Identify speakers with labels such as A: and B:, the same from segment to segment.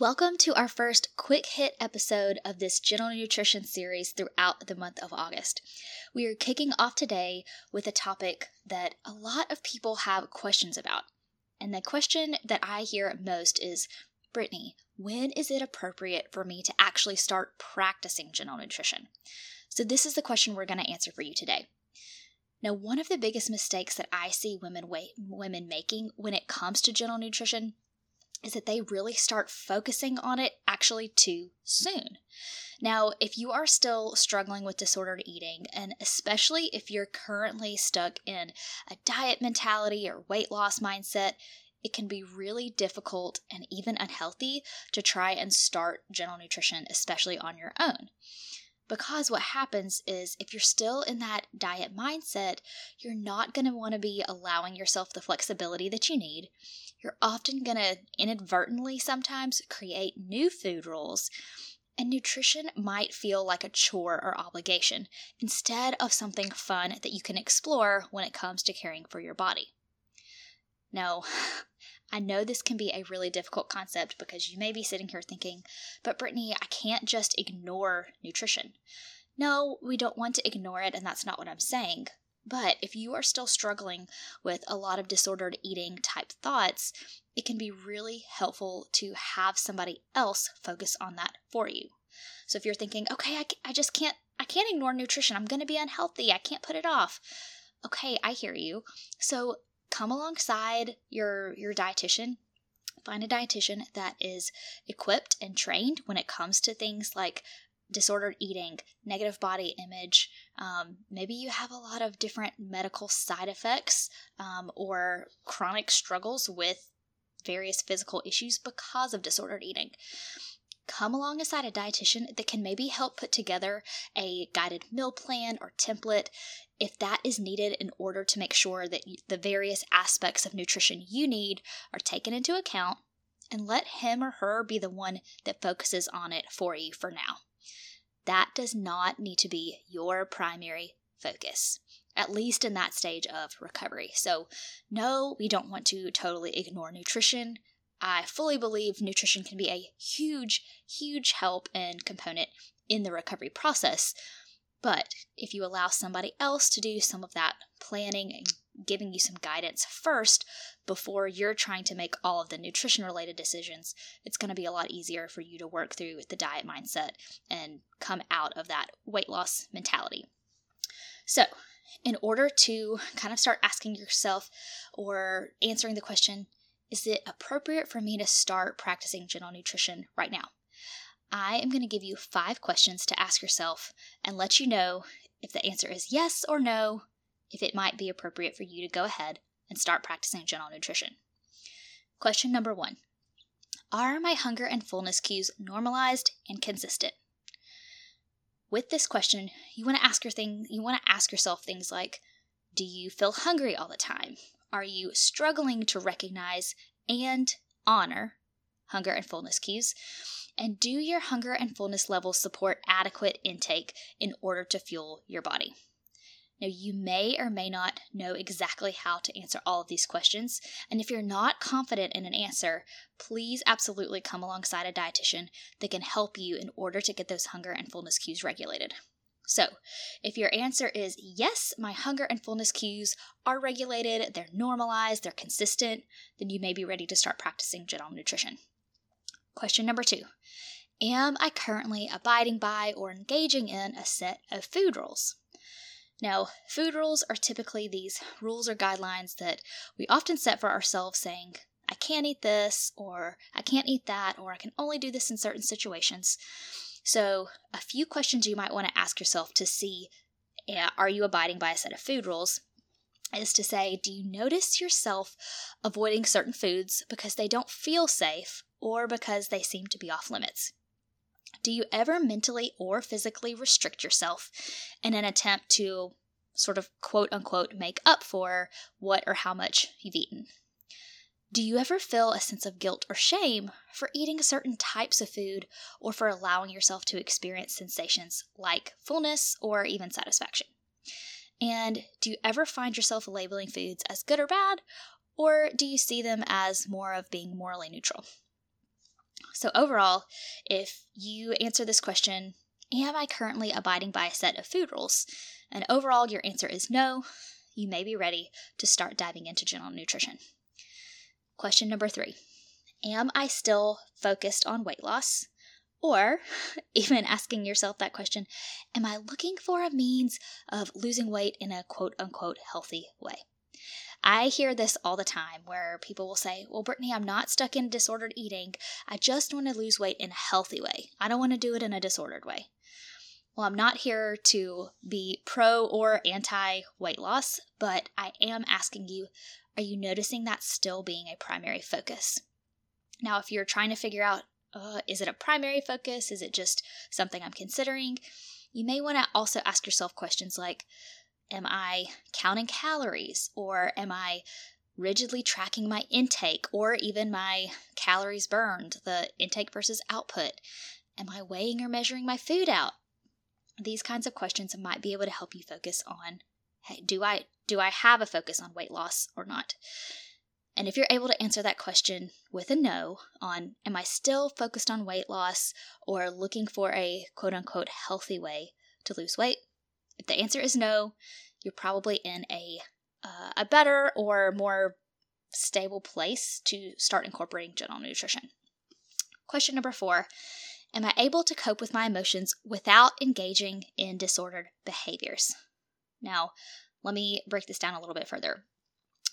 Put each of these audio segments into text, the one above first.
A: Welcome to our first quick hit episode of this gentle nutrition series throughout the month of August. We are kicking off today with a topic that a lot of people have questions about. And the question that I hear most is Brittany, when is it appropriate for me to actually start practicing gentle nutrition? So, this is the question we're going to answer for you today. Now, one of the biggest mistakes that I see women, women making when it comes to gentle nutrition is that they really start focusing on it actually too soon. Now, if you are still struggling with disordered eating, and especially if you're currently stuck in a diet mentality or weight loss mindset, it can be really difficult and even unhealthy to try and start gentle nutrition, especially on your own. Because what happens is if you're still in that diet mindset, you're not going to want to be allowing yourself the flexibility that you need. You're often going to inadvertently sometimes create new food rules. And nutrition might feel like a chore or obligation instead of something fun that you can explore when it comes to caring for your body. Now, I know this can be a really difficult concept because you may be sitting here thinking, but Brittany, I can't just ignore nutrition. No, we don't want to ignore it, and that's not what I'm saying. But if you are still struggling with a lot of disordered eating type thoughts, it can be really helpful to have somebody else focus on that for you. So if you're thinking, okay, I, I just can't, I can't ignore nutrition. I'm going to be unhealthy. I can't put it off. Okay, I hear you. So come alongside your your dietitian find a dietitian that is equipped and trained when it comes to things like disordered eating, negative body image. Um, maybe you have a lot of different medical side effects um, or chronic struggles with various physical issues because of disordered eating come alongside a dietitian that can maybe help put together a guided meal plan or template if that is needed in order to make sure that the various aspects of nutrition you need are taken into account and let him or her be the one that focuses on it for you for now. That does not need to be your primary focus, at least in that stage of recovery. So, no, we don't want to totally ignore nutrition. I fully believe nutrition can be a huge, huge help and component in the recovery process. But if you allow somebody else to do some of that planning and giving you some guidance first before you're trying to make all of the nutrition related decisions, it's going to be a lot easier for you to work through the diet mindset and come out of that weight loss mentality. So, in order to kind of start asking yourself or answering the question, is it appropriate for me to start practicing gentle nutrition right now? I am going to give you five questions to ask yourself and let you know if the answer is yes or no, if it might be appropriate for you to go ahead and start practicing gentle nutrition. Question number one Are my hunger and fullness cues normalized and consistent? With this question, you want to ask your thing, you want to ask yourself things like Do you feel hungry all the time? Are you struggling to recognize and honor hunger and fullness cues? And do your hunger and fullness levels support adequate intake in order to fuel your body? Now, you may or may not know exactly how to answer all of these questions. And if you're not confident in an answer, please absolutely come alongside a dietitian that can help you in order to get those hunger and fullness cues regulated. So, if your answer is yes, my hunger and fullness cues are regulated, they're normalized, they're consistent, then you may be ready to start practicing gentle nutrition. Question number two Am I currently abiding by or engaging in a set of food rules? Now, food rules are typically these rules or guidelines that we often set for ourselves saying, I can't eat this, or I can't eat that, or I can only do this in certain situations. So, a few questions you might want to ask yourself to see eh, are you abiding by a set of food rules? Is to say, do you notice yourself avoiding certain foods because they don't feel safe or because they seem to be off limits? Do you ever mentally or physically restrict yourself in an attempt to sort of quote unquote make up for what or how much you've eaten? Do you ever feel a sense of guilt or shame for eating certain types of food or for allowing yourself to experience sensations like fullness or even satisfaction? And do you ever find yourself labeling foods as good or bad, or do you see them as more of being morally neutral? So, overall, if you answer this question, Am I currently abiding by a set of food rules? And overall, your answer is no, you may be ready to start diving into gentle nutrition. Question number three Am I still focused on weight loss? Or, even asking yourself that question, am I looking for a means of losing weight in a quote unquote healthy way? I hear this all the time where people will say, Well, Brittany, I'm not stuck in disordered eating. I just want to lose weight in a healthy way. I don't want to do it in a disordered way. Well, I'm not here to be pro or anti weight loss, but I am asking you are you noticing that still being a primary focus? Now, if you're trying to figure out, uh, is it a primary focus? Is it just something I'm considering? You may want to also ask yourself questions like Am I counting calories? Or am I rigidly tracking my intake or even my calories burned, the intake versus output? Am I weighing or measuring my food out? These kinds of questions might be able to help you focus on hey, do I do I have a focus on weight loss or not? And if you're able to answer that question with a no on am I still focused on weight loss or looking for a quote unquote healthy way to lose weight? If the answer is no, you're probably in a uh, a better or more stable place to start incorporating gentle nutrition. Question number 4, am I able to cope with my emotions without engaging in disordered behaviors? Now, let me break this down a little bit further.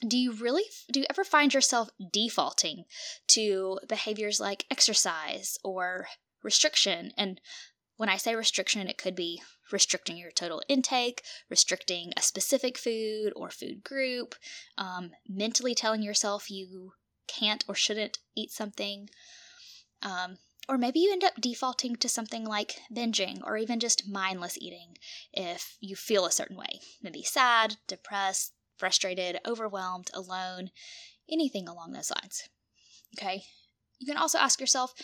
A: Do you really do you ever find yourself defaulting to behaviors like exercise or restriction? And when I say restriction, it could be restricting your total intake, restricting a specific food or food group, um, mentally telling yourself you can't or shouldn't eat something. Um, or maybe you end up defaulting to something like binging or even just mindless eating if you feel a certain way. Maybe sad, depressed, frustrated, overwhelmed, alone, anything along those lines. Okay? You can also ask yourself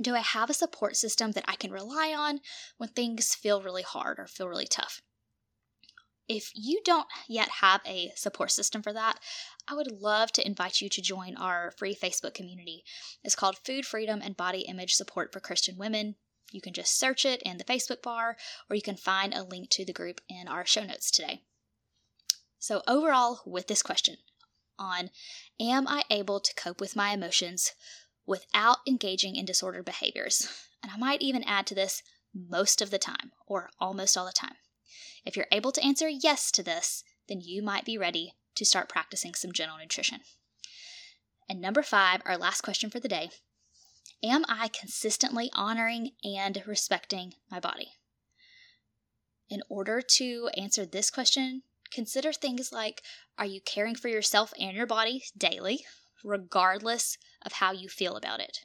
A: do I have a support system that I can rely on when things feel really hard or feel really tough? If you don't yet have a support system for that, I would love to invite you to join our free Facebook community. It's called Food Freedom and Body Image Support for Christian Women. You can just search it in the Facebook bar, or you can find a link to the group in our show notes today. So, overall, with this question on Am I able to cope with my emotions without engaging in disordered behaviors? And I might even add to this most of the time, or almost all the time. If you're able to answer yes to this, then you might be ready to start practicing some gentle nutrition. And number five, our last question for the day Am I consistently honoring and respecting my body? In order to answer this question, consider things like Are you caring for yourself and your body daily, regardless of how you feel about it?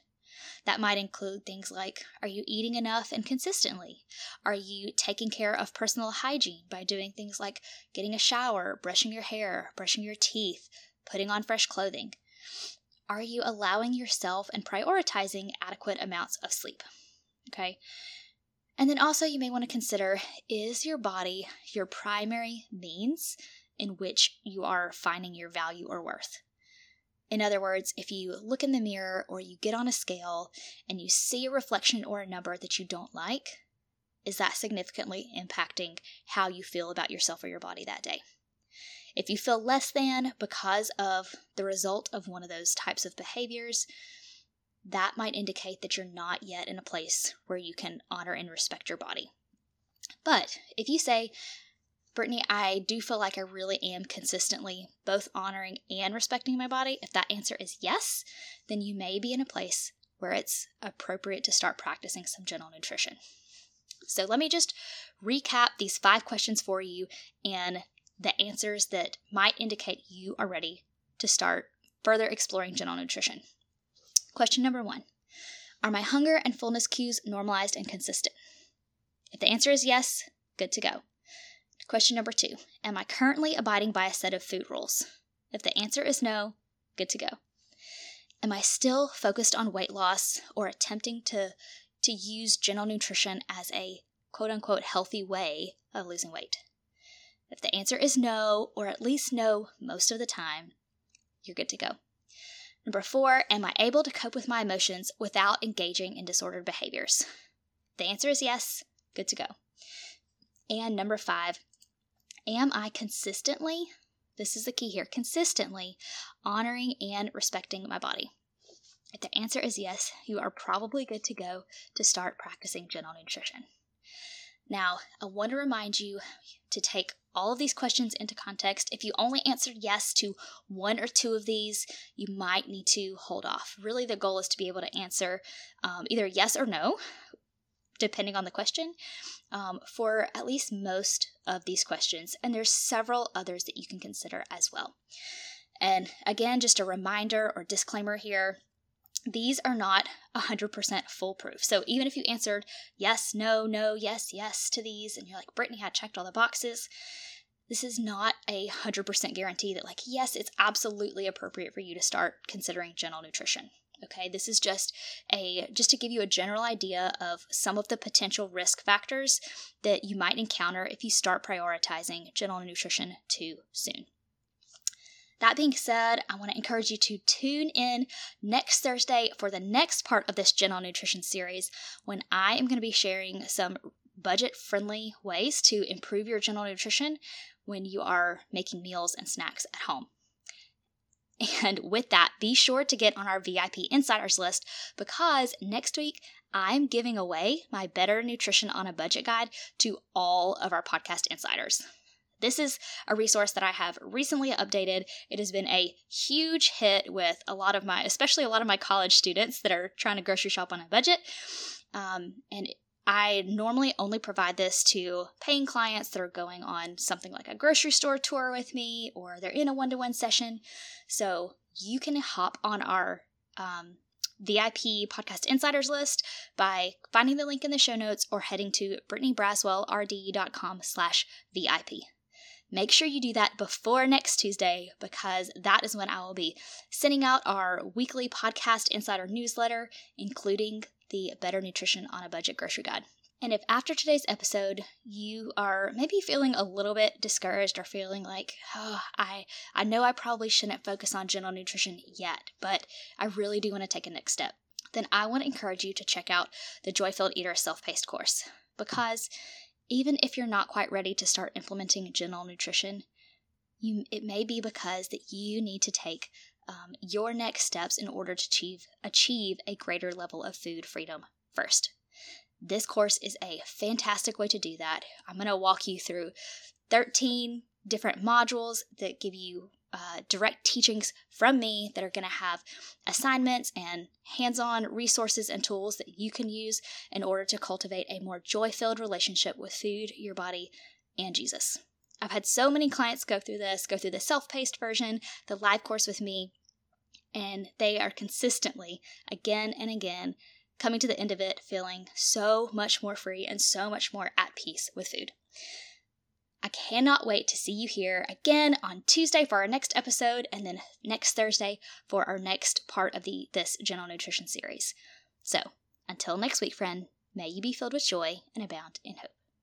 A: That might include things like Are you eating enough and consistently? Are you taking care of personal hygiene by doing things like getting a shower, brushing your hair, brushing your teeth, putting on fresh clothing? Are you allowing yourself and prioritizing adequate amounts of sleep? Okay. And then also, you may want to consider is your body your primary means in which you are finding your value or worth? In other words, if you look in the mirror or you get on a scale and you see a reflection or a number that you don't like, is that significantly impacting how you feel about yourself or your body that day? If you feel less than because of the result of one of those types of behaviors, that might indicate that you're not yet in a place where you can honor and respect your body. But if you say, Brittany, I do feel like I really am consistently both honoring and respecting my body. If that answer is yes, then you may be in a place where it's appropriate to start practicing some gentle nutrition. So let me just recap these five questions for you and the answers that might indicate you are ready to start further exploring gentle nutrition. Question number one Are my hunger and fullness cues normalized and consistent? If the answer is yes, good to go. Question number two Am I currently abiding by a set of food rules? If the answer is no, good to go. Am I still focused on weight loss or attempting to, to use gentle nutrition as a quote unquote healthy way of losing weight? If the answer is no, or at least no most of the time, you're good to go. Number four, am I able to cope with my emotions without engaging in disordered behaviors? The answer is yes. Good to go. And number five, am I consistently, this is the key here, consistently honoring and respecting my body? If the answer is yes, you are probably good to go to start practicing gentle nutrition. Now, I want to remind you to take all of these questions into context. If you only answered yes to one or two of these, you might need to hold off. Really, the goal is to be able to answer um, either yes or no, depending on the question, um, for at least most of these questions. And there's several others that you can consider as well. And again, just a reminder or disclaimer here these are not 100% foolproof. So even if you answered yes, no, no, yes, yes to these, and you're like, Brittany had checked all the boxes, this is not a 100% guarantee that, like, yes, it's absolutely appropriate for you to start considering gentle nutrition. Okay, this is just a just to give you a general idea of some of the potential risk factors that you might encounter if you start prioritizing gentle nutrition too soon. That being said, I want to encourage you to tune in next Thursday for the next part of this gentle Nutrition series when I am going to be sharing some budget friendly ways to improve your general nutrition when you are making meals and snacks at home. And with that, be sure to get on our VIP Insiders list because next week I'm giving away my Better Nutrition on a Budget guide to all of our podcast insiders. This is a resource that I have recently updated. It has been a huge hit with a lot of my, especially a lot of my college students that are trying to grocery shop on a budget. Um, and I normally only provide this to paying clients that are going on something like a grocery store tour with me or they're in a one to one session. So you can hop on our um, VIP podcast insiders list by finding the link in the show notes or heading to brittanybraswellrd.com slash VIP. Make sure you do that before next Tuesday because that is when I will be sending out our weekly podcast insider newsletter, including the Better Nutrition on a Budget grocery guide. And if after today's episode you are maybe feeling a little bit discouraged or feeling like, oh, I I know I probably shouldn't focus on gentle nutrition yet, but I really do want to take a next step, then I want to encourage you to check out the Joy Filled Eater self-paced course because even if you're not quite ready to start implementing gentle nutrition, you, it may be because that you need to take um, your next steps in order to achieve, achieve a greater level of food freedom first. This course is a fantastic way to do that. I'm going to walk you through 13 different modules that give you uh, direct teachings from me that are going to have assignments and hands on resources and tools that you can use in order to cultivate a more joy filled relationship with food, your body, and Jesus. I've had so many clients go through this, go through the self paced version, the live course with me, and they are consistently, again and again, coming to the end of it feeling so much more free and so much more at peace with food. I cannot wait to see you here again on Tuesday for our next episode and then next Thursday for our next part of the this gentle nutrition series. So, until next week, friend, may you be filled with joy and abound in hope.